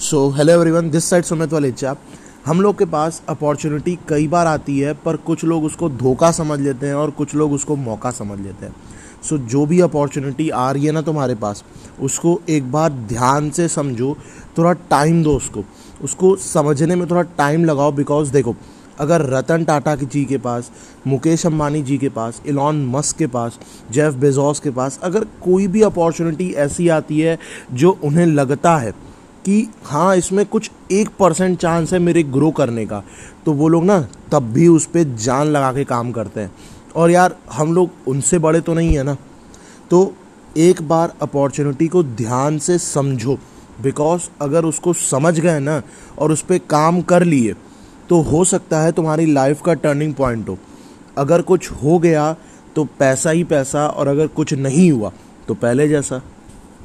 So hello everyone this side Sumit Walecha हम लोग के पास अपॉर्चुनिटी कई बार आती है पर कुछ लोग उसको धोखा समझ लेते हैं और कुछ लोग उसको मौका समझ लेते हैं। सो so, जो भी अपॉर्चुनिटी आ रही है ना तुम्हारे पास उसको एक बार ध्यान से समझो। थोड़ा टाइम दो उसको। उसको समझने में थोड़ा टाइम लगाओ बिकॉज़ देखो अगर रतन टाटा जी के पास मुकेश अंबानी जी के पास इलॉन मस्क के पास जेफ बेजोस के पास अगर कोई भी अपॉर्चुनिटी ऐसी आती है जो उन्हें लगता है कि हाँ इसमें कुछ एक परसेंट चांस है मेरे ग्रो करने का। तो वो लोग ना तब भी उस पर जान लगा के काम करते हैं। और यार, हम लोग उनसे बड़े तो नहीं है ना। तो एक बार अपॉर्चुनिटी को ध्यान से समझो। बिकॉज़ अगर उसको समझ गए ना और उस पर काम कर लिए तो हो सकता है तुम्हारी लाइफ का टर्निंग पॉइंट हो। अगर कुछ हो गया तो पैसा ही पैसा, और अगर कुछ नहीं हुआ तो पहले जैसा।